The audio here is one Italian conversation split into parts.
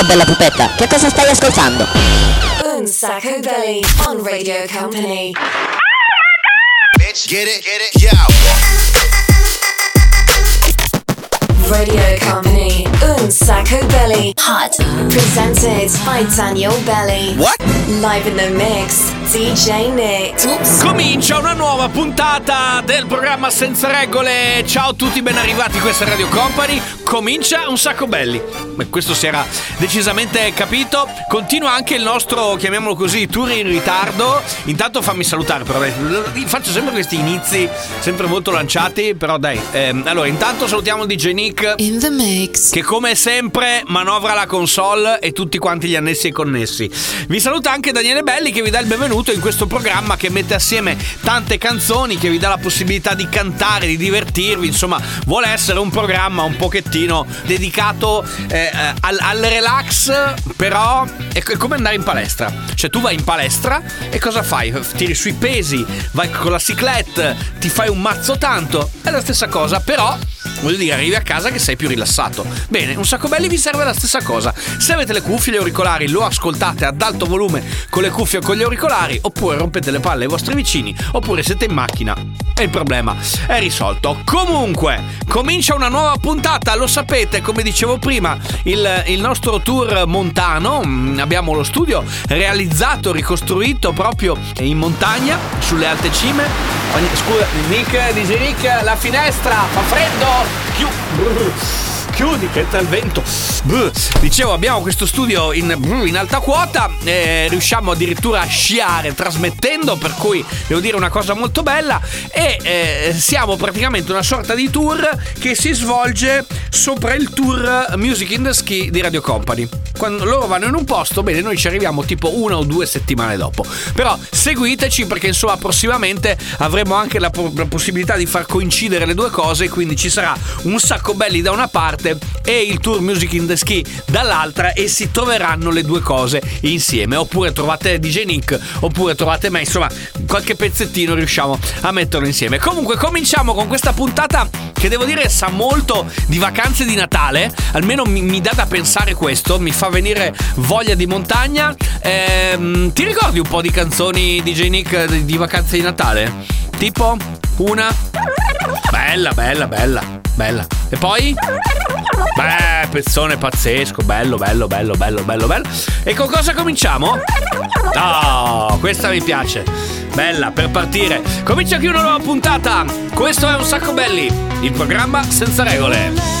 Ciao bella pupetta, che cosa stai ascoltando? Un Sacco Belly on Radio Company. Bitch, get it, get it, yo. Radio Company. Un Sacco Belly. Hot. Presented by Daniel Belly. What? Live in the mix. DJ Nick. Comincia una nuova puntata del programma Senza Regole. Ciao a tutti, ben arrivati. Questa è Radio Company. Comincia un sacco belli. Questo si era decisamente capito. Continua anche il nostro, chiamiamolo così, tour in ritardo. Intanto fammi salutare, però dai, faccio sempre questi inizi, sempre molto lanciati. Però dai, ehm, allora intanto salutiamo il DJ Nick. In the mix. Che come sempre manovra la console e tutti quanti gli annessi e connessi. Vi saluta anche Daniele Belli che vi dà il benvenuto in questo programma che mette assieme tante canzoni, che vi dà la possibilità di cantare, di divertirvi. Insomma, vuole essere un programma un pochettino dedicato eh, al, al relax, però è co- è come andare in palestra. Cioè tu vai in palestra e cosa fai? Tiri sui pesi, vai con la ciclette, ti fai un mazzo tanto. È la stessa cosa, però Voglio dire, arrivi a casa che sei più rilassato. Bene, un sacco belli vi serve la stessa cosa. Se avete le cuffie gli auricolari, lo ascoltate ad alto volume con le cuffie o con gli auricolari, oppure rompete le palle ai vostri vicini, oppure siete in macchina. E il problema è risolto. Comunque, comincia una nuova puntata, lo sapete, come dicevo prima, il, il nostro tour montano. Mm, Abbiamo lo studio realizzato, ricostruito proprio in montagna, sulle alte cime. Scusa, Nick, dice Nick, la finestra, fa freddo! Chiu- Chiudi che il vento. Brr. Dicevo, abbiamo questo studio in, in alta quota. eh, riusciamo addirittura a sciare trasmettendo, per cui devo dire una cosa molto bella. E eh, siamo praticamente una sorta di tour che si svolge sopra il tour Music in the Ski di Radio Company. Quando loro vanno in un posto, bene, noi ci arriviamo tipo una o due settimane dopo. Però seguiteci perché insomma prossimamente avremo anche la, la possibilità di far coincidere le due cose, quindi ci sarà un sacco belli da una parte e il tour Music in the Ski dall'altra e si troveranno le due cose insieme. Oppure trovate DJ Nick, oppure trovate me, insomma, qualche pezzettino riusciamo a metterlo insieme. Comunque cominciamo con questa puntata che devo dire sa molto di vacanze di Natale, almeno mi, mi dà da pensare questo, mi fa venire voglia di montagna. Ehm, ti ricordi un po' di canzoni DJ Nick di vacanze di Natale? Tipo una? Bella, bella, bella, bella. E poi? Beh, pezzone pazzesco, bello, bello, bello, bello, bello, bello. E con cosa cominciamo? Oh, questa mi piace. Bella, per partire. Comincia qui una nuova puntata. Questo è Un Sacco Belli, il programma senza regole.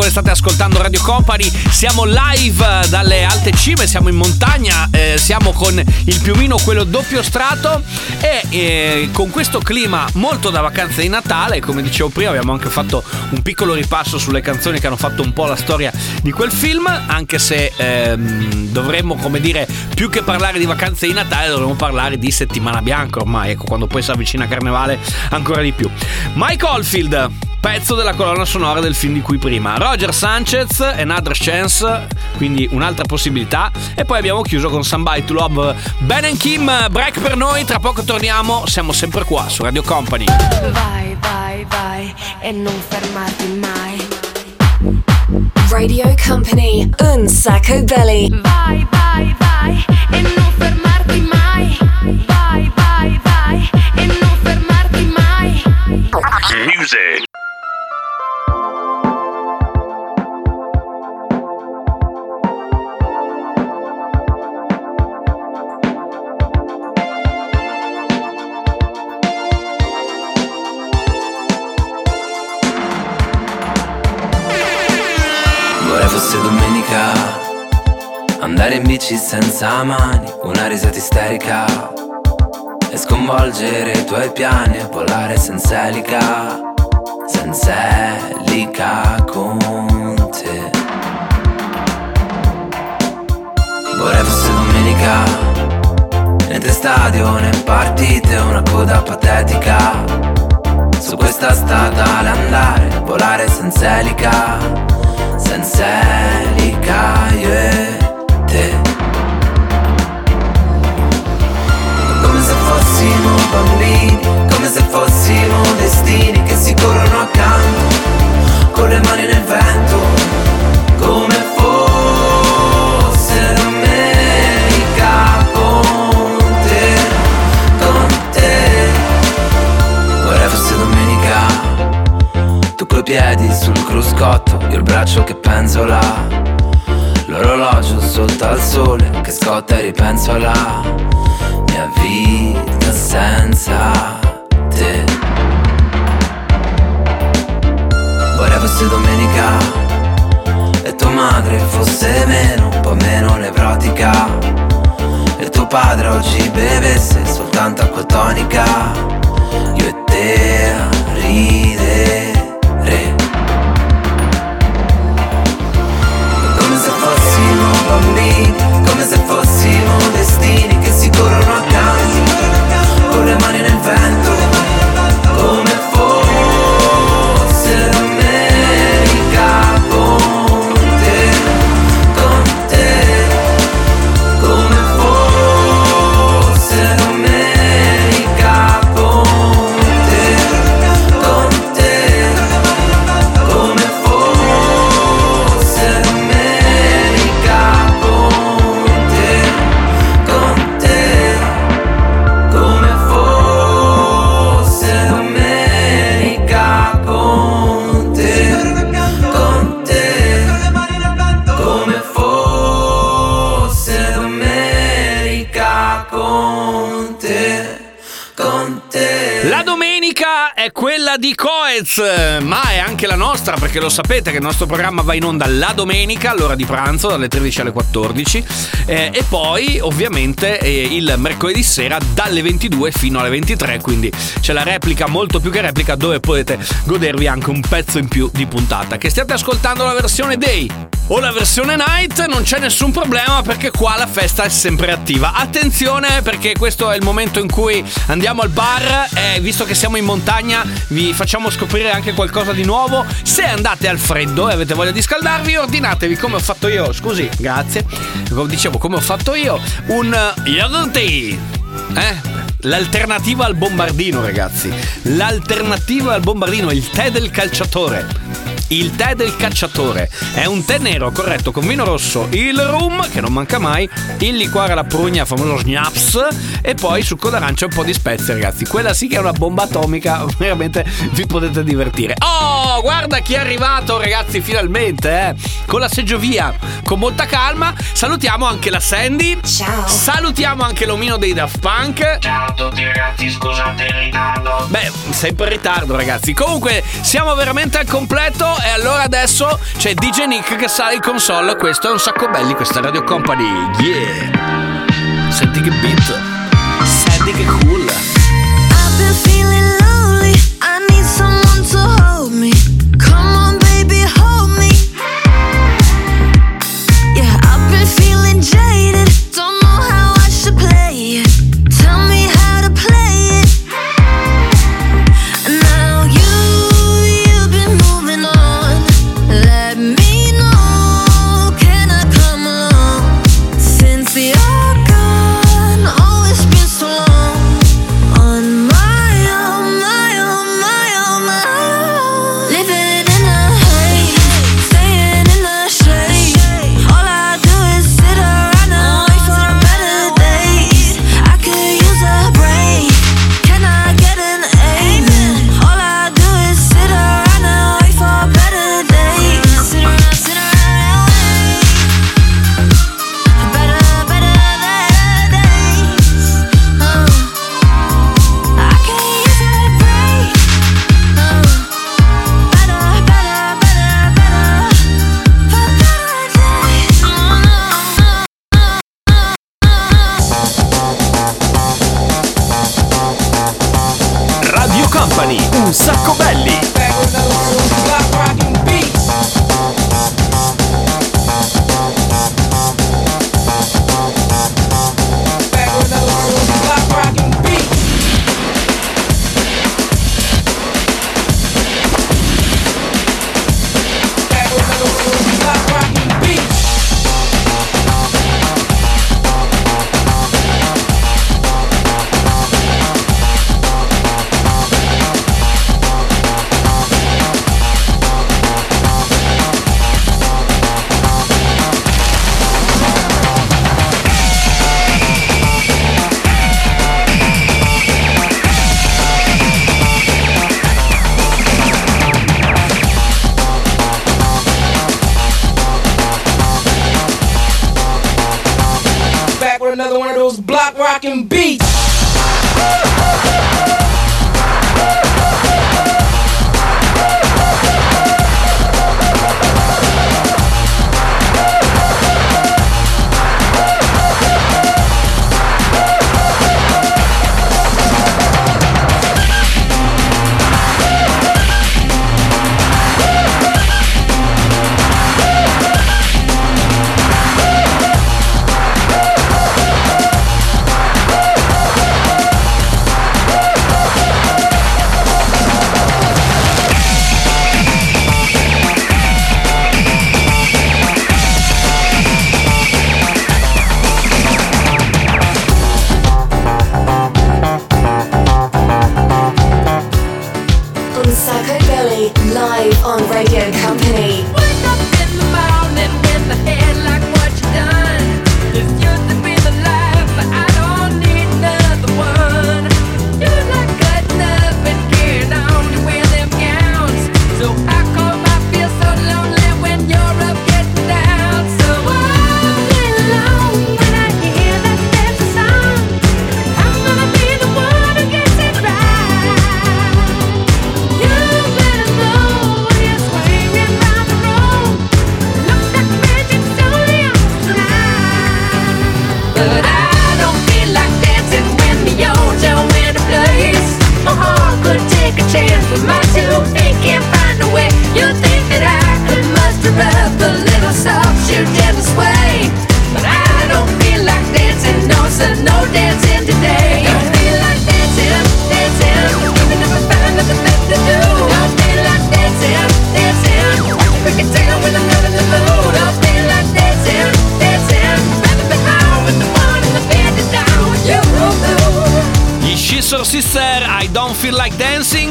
Regole state ascoltando Radio Company. Siamo live dalle alte cime siamo in montagna eh, siamo con il piumino quello doppio strato. E eh, con questo clima molto da vacanze di Natale come dicevo prima abbiamo anche fatto un piccolo ripasso sulle canzoni che hanno fatto un po' la storia di quel film anche se ehm, dovremmo come dire più che parlare di vacanze di Natale dovremmo parlare di settimana bianca ormai ecco quando poi si avvicina Carnevale ancora di più. Mike Oldfield pezzo della colonna sonora del film di cui prima Roger Sanchez Another Chance quindi un'altra possibilità e poi abbiamo chiuso con Somebody to Love Ben and Kim break per noi tra poco torniamo siamo sempre qua su Radio Company Vai, vai, vai e non fermarti mai. Radio Company, Un Sacco Belly. Vai, vai, vai e non fermarti mai. Vai, vai, vai e non fermarti mai. Music. Domenica Andare in bici senza mani Una risata isterica E sconvolgere i tuoi piani E volare senza elica Senza elica con te. Vorrei fosse domenica Niente stadio né partite Una coda patetica. Su questa strada andare Volare senza elica senza elica io e te fossimo bambini, come se fossimo destini che si corrono accanto, con le mani nel vento, come fosse l'America con te, con te. Vorrei fosse domenica, tu coi piedi sul cruscotto, io il braccio che penso là L'orologio sotto al sole che scotta e ripenso alla mia vita senza te. Vorrei fosse domenica e tua madre fosse meno, un po' meno nevrotica. E tuo padre oggi bevesse soltanto acqua tonica. Io e te ridere. Bambini, come se fossimo destini che si corrono accanto, con le mani nel vento, perché lo sapete che il nostro programma va in onda la domenica all'ora di pranzo dalle 13 alle 14 eh, e poi ovviamente eh, il mercoledì sera dalle 22 fino alle 23 quindi c'è la replica molto più che replica dove potete godervi anche un pezzo in più di puntata. Che stiate ascoltando la versione day o la versione night non c'è nessun problema perché qua la festa è sempre attiva. Attenzione perché questo è il momento in cui andiamo al bar e visto che siamo in montagna vi facciamo scoprire anche qualcosa di nuovo. Se andate al freddo e avete voglia di scaldarvi ordinatevi come ho fatto io, scusi, grazie. Dicevo come ho fatto io, un yogurt tea. Eh? L'alternativa al bombardino, ragazzi. L'alternativa al bombardino, il tè del calciatore. Il tè del cacciatore è un tè nero corretto con vino rosso, il rum che non manca mai, il liquore alla prugna, famoso schnaps e poi succo d'arancia e un po' di spezie ragazzi. Quella sì che è una bomba atomica, veramente vi potete divertire. Oh, guarda chi è arrivato ragazzi finalmente, eh. Con la seggiovia, con molta calma. Salutiamo anche la Sandy. Ciao. Salutiamo anche l'omino dei Daft Punk. Ciao tutti ragazzi, scusate il ritardo. Beh, sempre in ritardo, ragazzi. Comunque, siamo veramente al completo. E allora adesso c'è DJ Nick che sale in console. Questo è un sacco belli, questa è Radio Company. Yeah. Senti che beat. Senti che cool.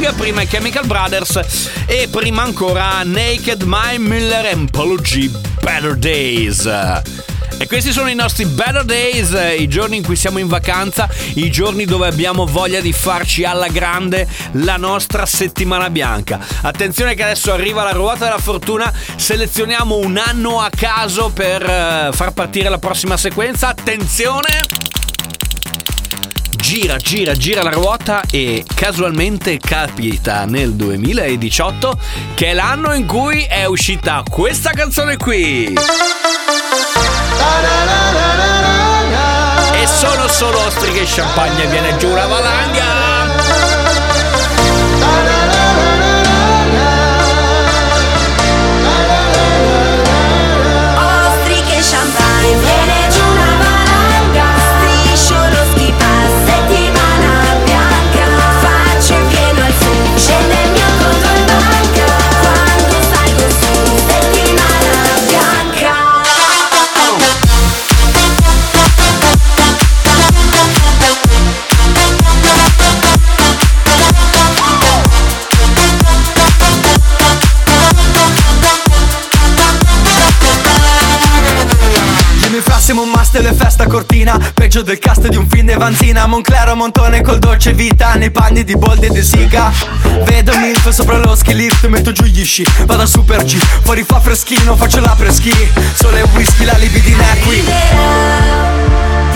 Gang, prima Chemical Brothers e prima ancora Naked My Miller Empology Better Days. E questi sono i nostri better days, i giorni in cui siamo in vacanza, i giorni dove abbiamo voglia di farci alla grande la nostra settimana bianca. Attenzione che adesso arriva la ruota della fortuna, selezioniamo un anno a caso per eh, far partire la prossima sequenza. Attenzione! gira, gira, gira la ruota e casualmente capita nel 2018 che è l'anno in cui è uscita questa canzone qui. E sono solo ostriche e champagne, e viene giù la valanga. Faccio del cast di un film di Vanzina Monclero, Montone col dolce vita Nei panni di Boldi e di Siga Vedo Milf sopra lo ski lift Metto giù gli sci, vado a Super G Fuori fa freschino, faccio la preschi. Sole e whisky, la libidina è qui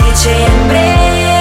dicembre.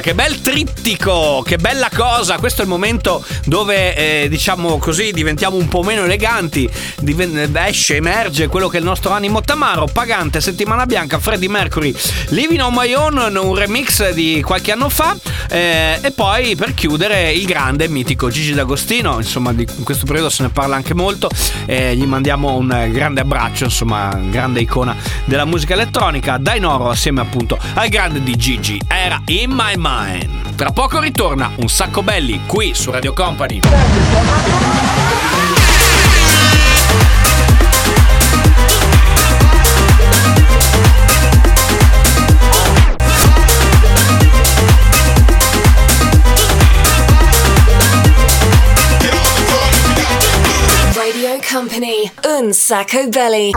Che bel trittico, che bella cosa. Questo è il momento dove, eh, diciamo così, diventiamo un po' meno eleganti. Diven- esce, emerge quello che è il nostro animo tamaro. Pagante, settimana bianca, Freddie Mercury, Living on My Own, un remix di qualche anno fa. Eh, e poi per chiudere il grande e mitico Gigi D'Agostino. Insomma, di, in questo periodo se ne parla anche molto. eh, gli mandiamo un grande abbraccio, insomma, grande icona della musica elettronica. Dai Noro assieme appunto al grande di Gigi. Era In My Mind. Tra poco ritorna un sacco belli qui su Radio Company. Radio Company. Unsacco Belly.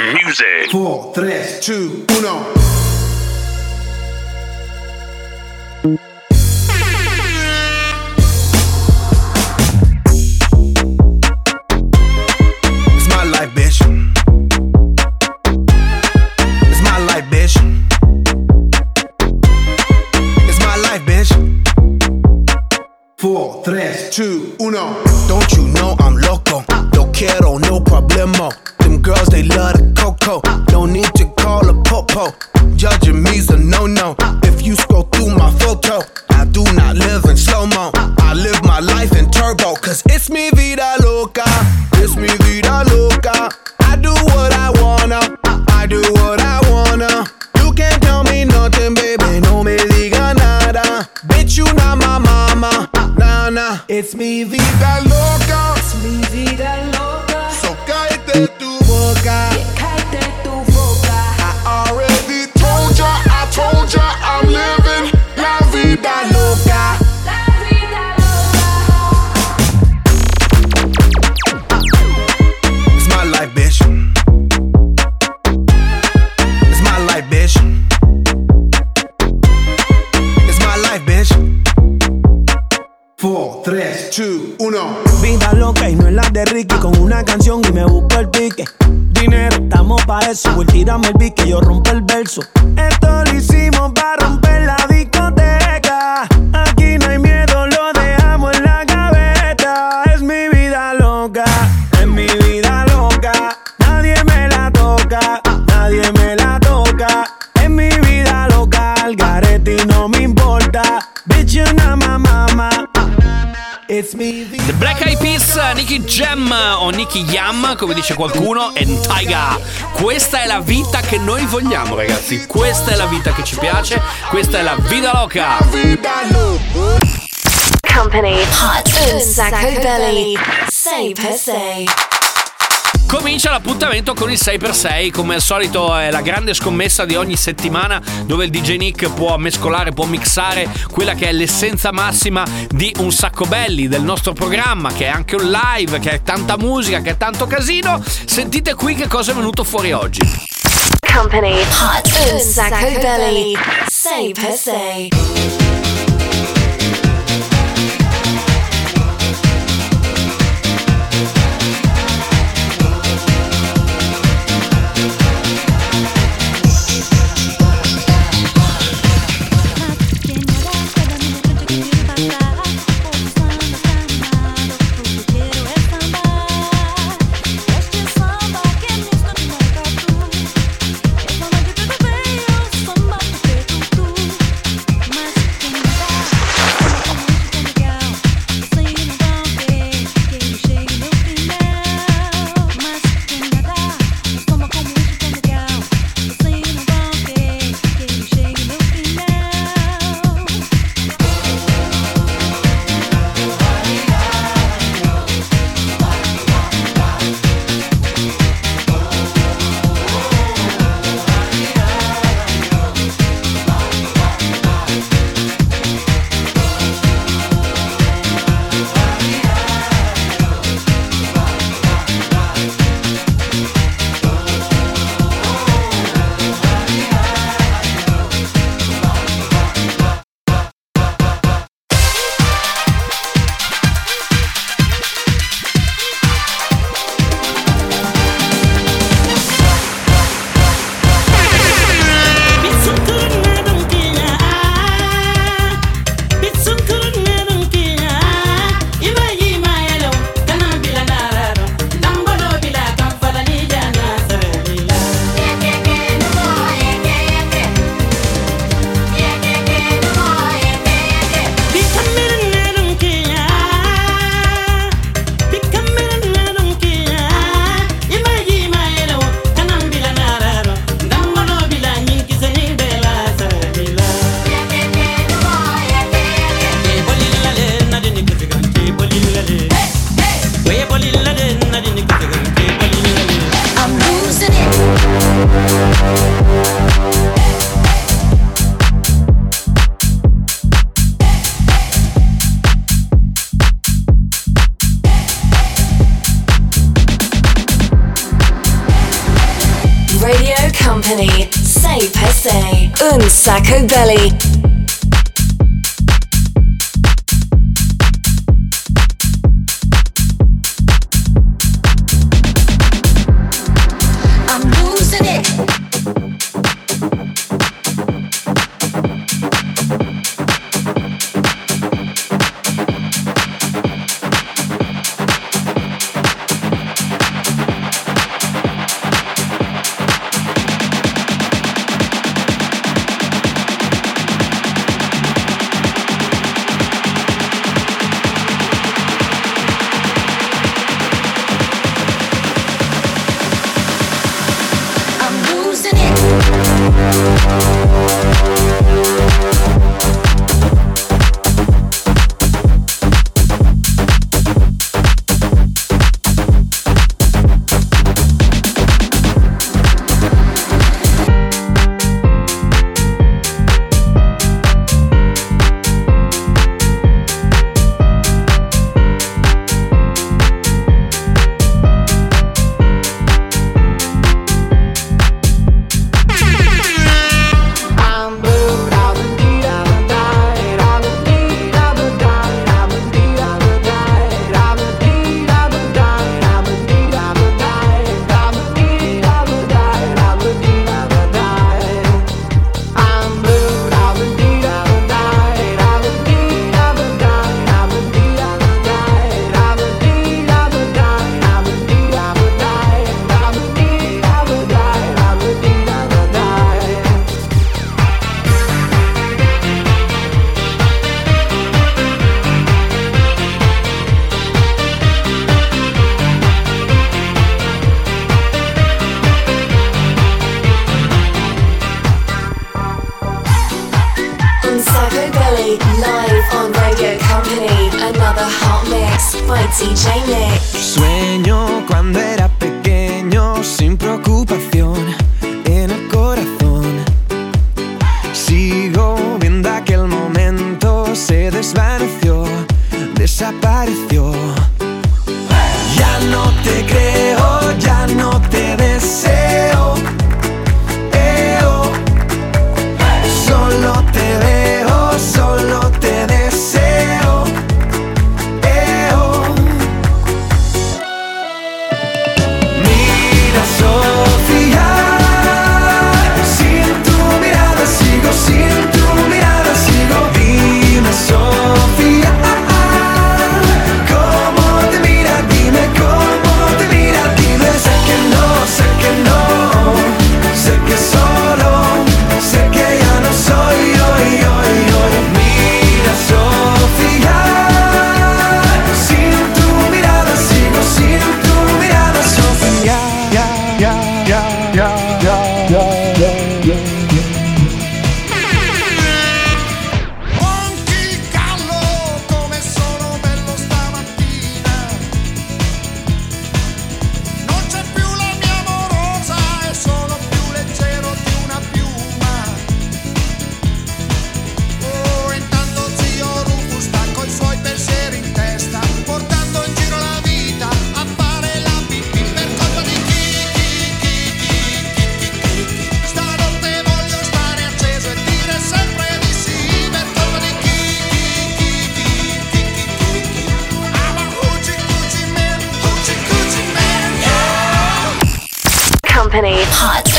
Music. 4, 3, 2, 1. 4, 3, 2, 1. Don't you know I'm loco? No quiero, no problemo. Them girls, they love the coco. No need to call a popo. Judging me's a no no. If you scroll through my photo, I do not live in slow mo. I live my life in turbo. Cause it's me, vida loca. It's me, vida loca. I do what I wanna. I do what I wanna. You can't tell me nothing, baby. No me diga nada. Bitch, you not my mama. Nah, nah. It's me, vida loca. It's me, vida loca. So cállate tu boca. cállate tu boca. I already told ya, I told ya, I'm living la vida loca. 2, 1. Vida loca y no es la de Ricky con una canción y me busco el pique. Dinero, estamos pa' eso. Voy tírame el pique, yo rompo el verso. Esto hicimos para romper The Black Eyed Peas, Nicky Jam o Nicky Yam, come dice qualcuno, e Taiga. Questa è la vita che noi vogliamo, ragazzi. Questa è la vita che ci piace. Questa è la vida loca. Company Hot sacco belly. Say per se. Comincia l'appuntamento con il 6x6, come al solito è la grande scommessa di ogni settimana dove il DJ Nick può mescolare, può mixare quella che è l'essenza massima di un sacco belli del nostro programma, che è anche un live, che è tanta musica, che è tanto casino. Sentite qui che cosa è venuto fuori oggi. Company. Hot. Un Sacco Belli. 6x6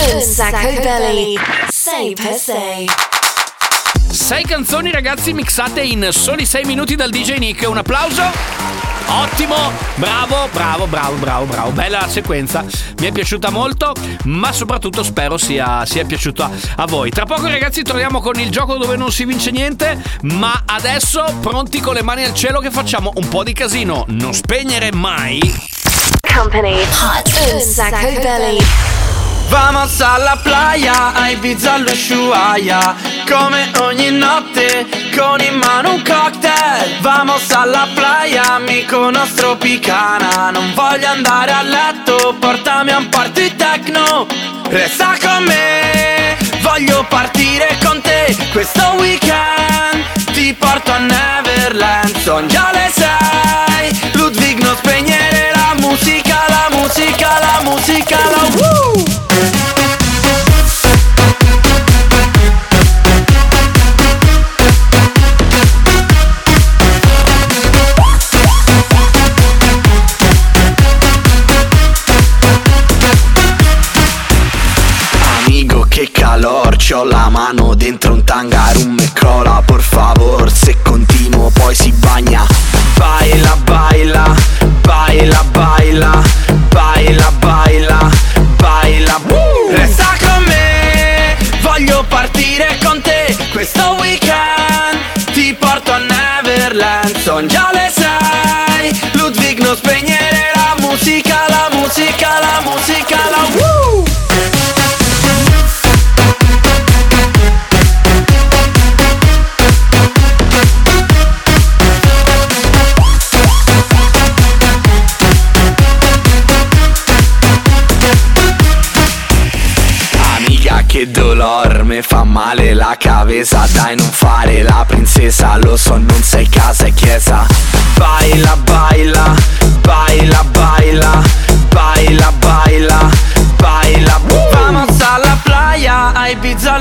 Sacco belly. Per se. Sei canzoni ragazzi mixate in soli 6 minuti dal DJ Nick. Un applauso. Ottimo, bravo, bravo, bravo, bravo, bravo. Bella la sequenza, mi è piaciuta molto, ma soprattutto spero sia, sia piaciuta a voi. Tra poco ragazzi torniamo con il gioco dove non si vince niente, ma adesso pronti con le mani al cielo che facciamo un po' di casino. Non spegnere mai. Company Hot un sacco belly. Vamos alla playa, a Ibiza all'Ushuaia Come ogni notte, con in mano un cocktail. Vamos alla playa, amico nostro picana. Non voglio andare a letto, portami a un party techno. Resta con me, voglio partire con te Questo weekend. Ti porto a Neverland Son già le sei, Ludwig non musica, la musica, la musica, la woo! Amigo, che calor, c'ho la mano dentro un tangarum me cola,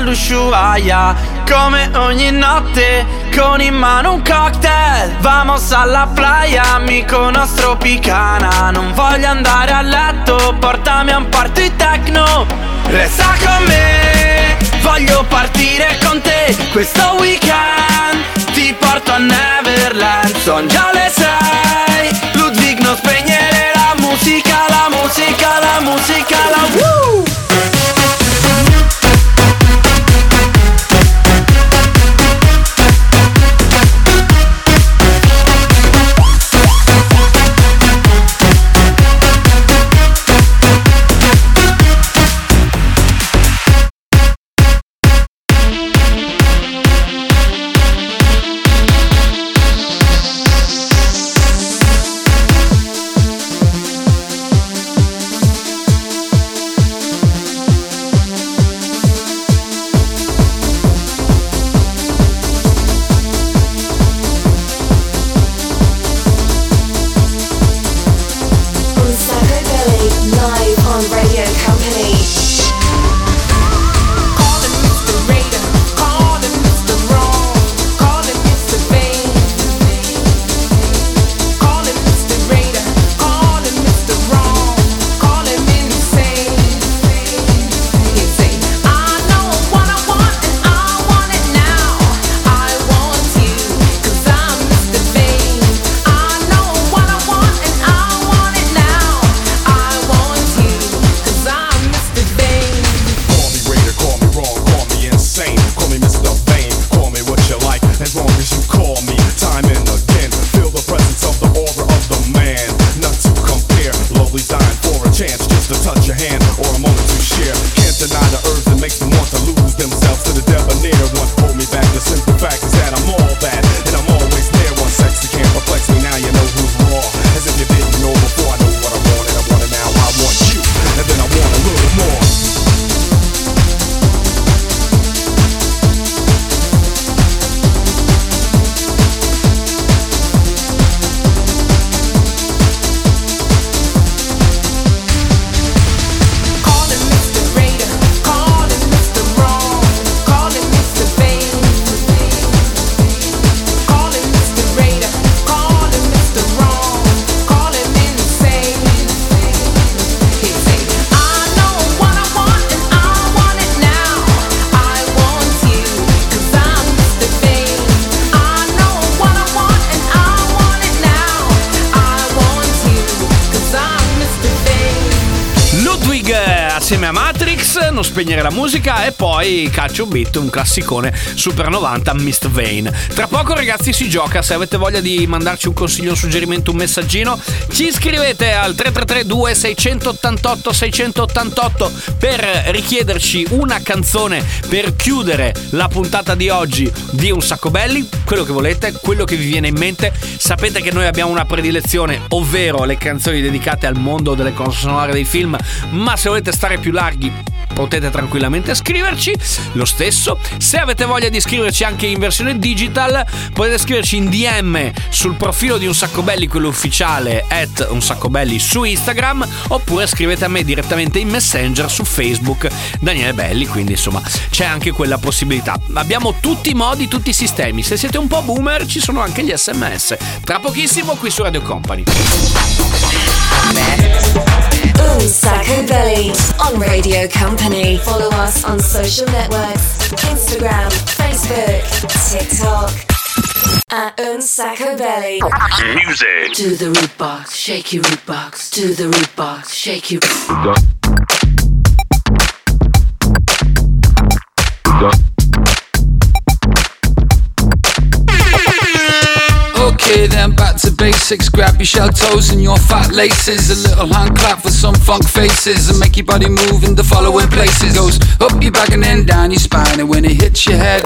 all'Ushuaia Come ogni notte, con in mano un cocktail. Vamos alla playa, amico nostro picana. Non voglio andare a letto, portami a un party techno. Resta con me, voglio partire con te. Questo weekend ti porto a Neverland. Son già le sei, Ludwig non spegnere la musica, la musica, la musica, la woo! Spegnere la musica e poi calcio beat, un classicone Super 90 Mist Vane. Tra poco ragazzi si gioca, se avete voglia di mandarci un consiglio, un suggerimento, un messaggino, ci iscrivete al 333 2688 688 per richiederci una canzone per chiudere la puntata di oggi di Un Sacco Belli, quello che volete, quello che vi viene in mente. Sapete che noi abbiamo una predilezione, ovvero le canzoni dedicate al mondo delle colonne sonore dei film, ma se volete stare più larghi potete tranquillamente scriverci lo stesso. Se avete voglia di scriverci anche in versione digital potete scriverci in DM sul profilo di un sacco belli quello ufficiale at un sacco belli su Instagram oppure scrivete a me direttamente in messenger su Facebook Daniele Belli quindi insomma c'è anche quella possibilità. Abbiamo tutti i modi tutti i sistemi. Se siete un po' boomer ci sono anche gli sms tra pochissimo qui su Radio Company Un Sacco Belly on Radio Company. Follow us on social networks Instagram, Facebook, TikTok. At Un Sacco Belly. Music. To the root box, shake your root box. To the root box, shake your. Okay, then back to basics. Grab your shell toes and your fat laces. A little hand clap for some funk faces and make your body move in the following places. Goes up your back and then down your spine, and when it hits your head.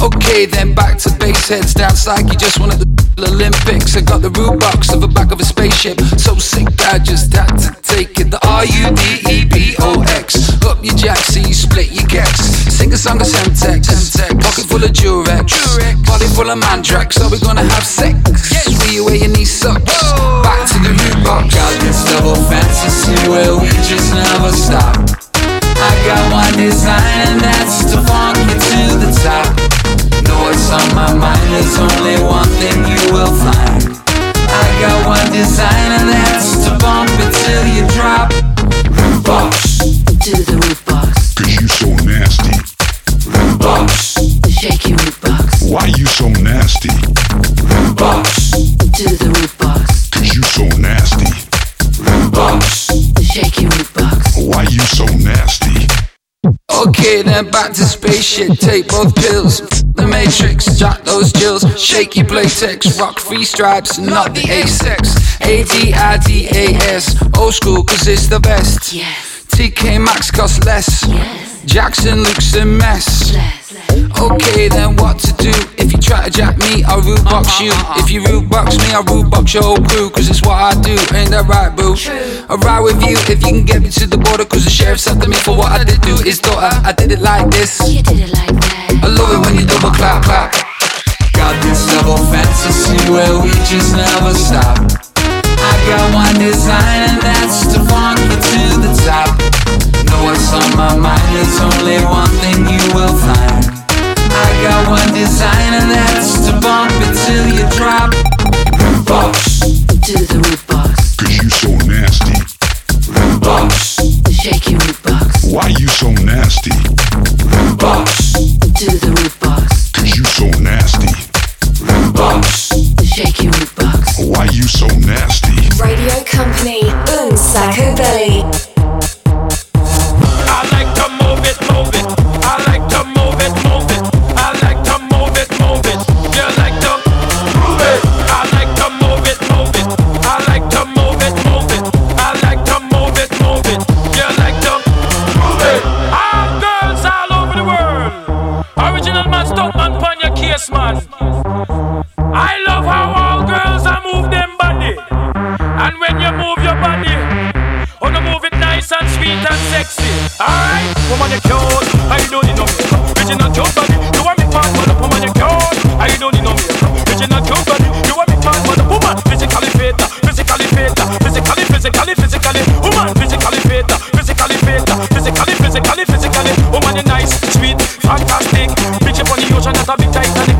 Okay, then back to base heads. Dance like you just won at the Olympics. I got the root box of the back of a spaceship. So sick, I just had to take it. The R U D E B O X. Up your jack, so you split your gex. Sing a song of Semtex. Full of Durex. Body full of Mandrax. Are we gonna have sex? Will you wear your knee socks? Back to the root box. Got this double fantasy where we just never stop. I got one design and that's to funk you to the top. Know what's on my mind, there's only one Then back to spaceship. Take both pills. The Matrix, jot those jills. Shaky playtex, rock free stripes, not the A-sex. A-D-I-D-A-S. Old school, cause it's the best. TK Maxx costs less. Jackson looks a mess. Okay, then what to do? If you try to jack me, I'll root box uh-huh, you. Uh-huh. If you root box me, I'll root box your whole crew. Cause it's what I do, ain't that right, boo? I'll ride with you if you can get me to the border. Cause the sheriff's after me for what I did do. His daughter, I did it like this. You did it like that. I love it when you double clap, clap. Got this double fantasy where we just never stop. I got one design and that's to funk and that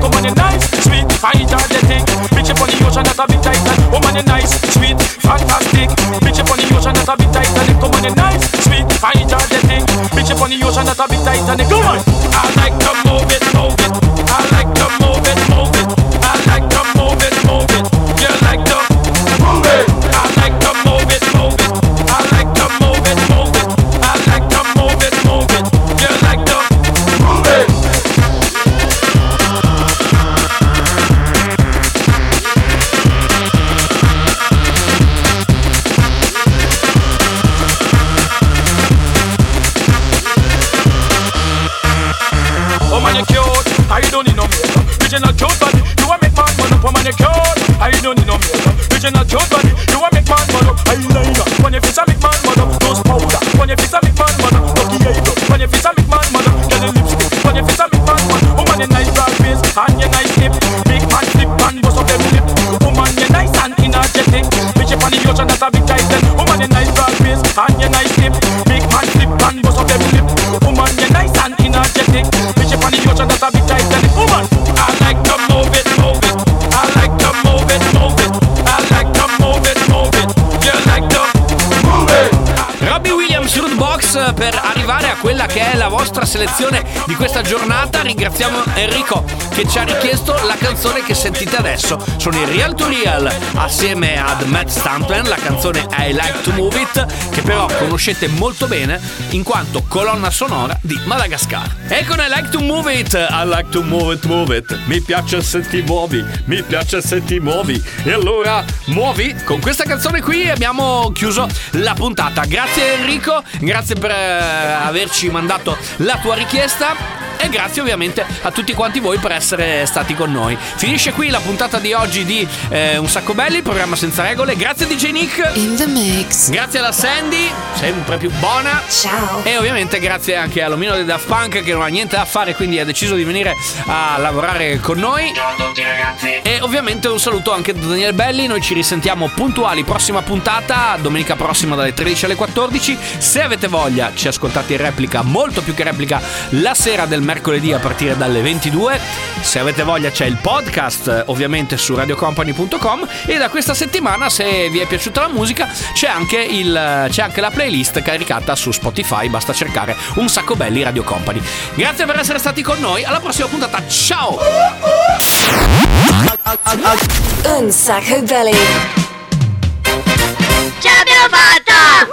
Woman, you nice, sweet, fine, energetic. Bitch up on the ocean, not a big Titanic. Woman, you nice, sweet, fantastic. Bitch up on the ocean, not a big Titanic. Come on, you nice, sweet, fine, energetic. Bitch up on the ocean, not a big Titanic. Come on. I like to move it, move it. I like to move it, move it. she not your per arrivare a quella che è la vostra selezione di questa giornata. Ringraziamo Enrico che ci ha richiesto la canzone che sentite adesso. Sono i Real to Real assieme ad Matt Stampton, la canzone I Like to Move It, che però conoscete molto bene in quanto colonna sonora di Madagascar. E con I Like to Move It, I like to move it, move it. Mi piace se ti muovi, mi piace se ti muovi. E allora muovi. Con questa canzone qui abbiamo chiuso la puntata. Grazie Enrico, grazie per eh, averci mandato la tua richiesta. E grazie ovviamente a tutti quanti voi per essere stati con noi. Finisce qui la puntata di oggi di eh, Un sacco belli, programma senza regole. Grazie DJ Nick. In the mix. Grazie alla Sandy, sempre più buona. Ciao. E ovviamente grazie anche all'omino dei Daft Punk che non ha niente da fare, quindi ha deciso di venire a lavorare con noi. Ciao a tutti ragazzi. E ovviamente un saluto anche da Daniele Belli, noi ci risentiamo puntuali prossima puntata, domenica prossima dalle 13 alle 14. Se avete voglia ci ascoltate in replica, molto più che replica, musica la sera del mercoledì a partire dalle 22. Se avete voglia c'è il podcast ovviamente su radiocompany.com e da questa settimana se vi è piaciuta la musica c'è anche, il, c'è anche la playlist caricata su Spotify, basta cercare un sacco belli Radio Company. Grazie per essere stati con noi, alla prossima puntata, ciao! Un sacco belli! Ce l'abbiamo fatta!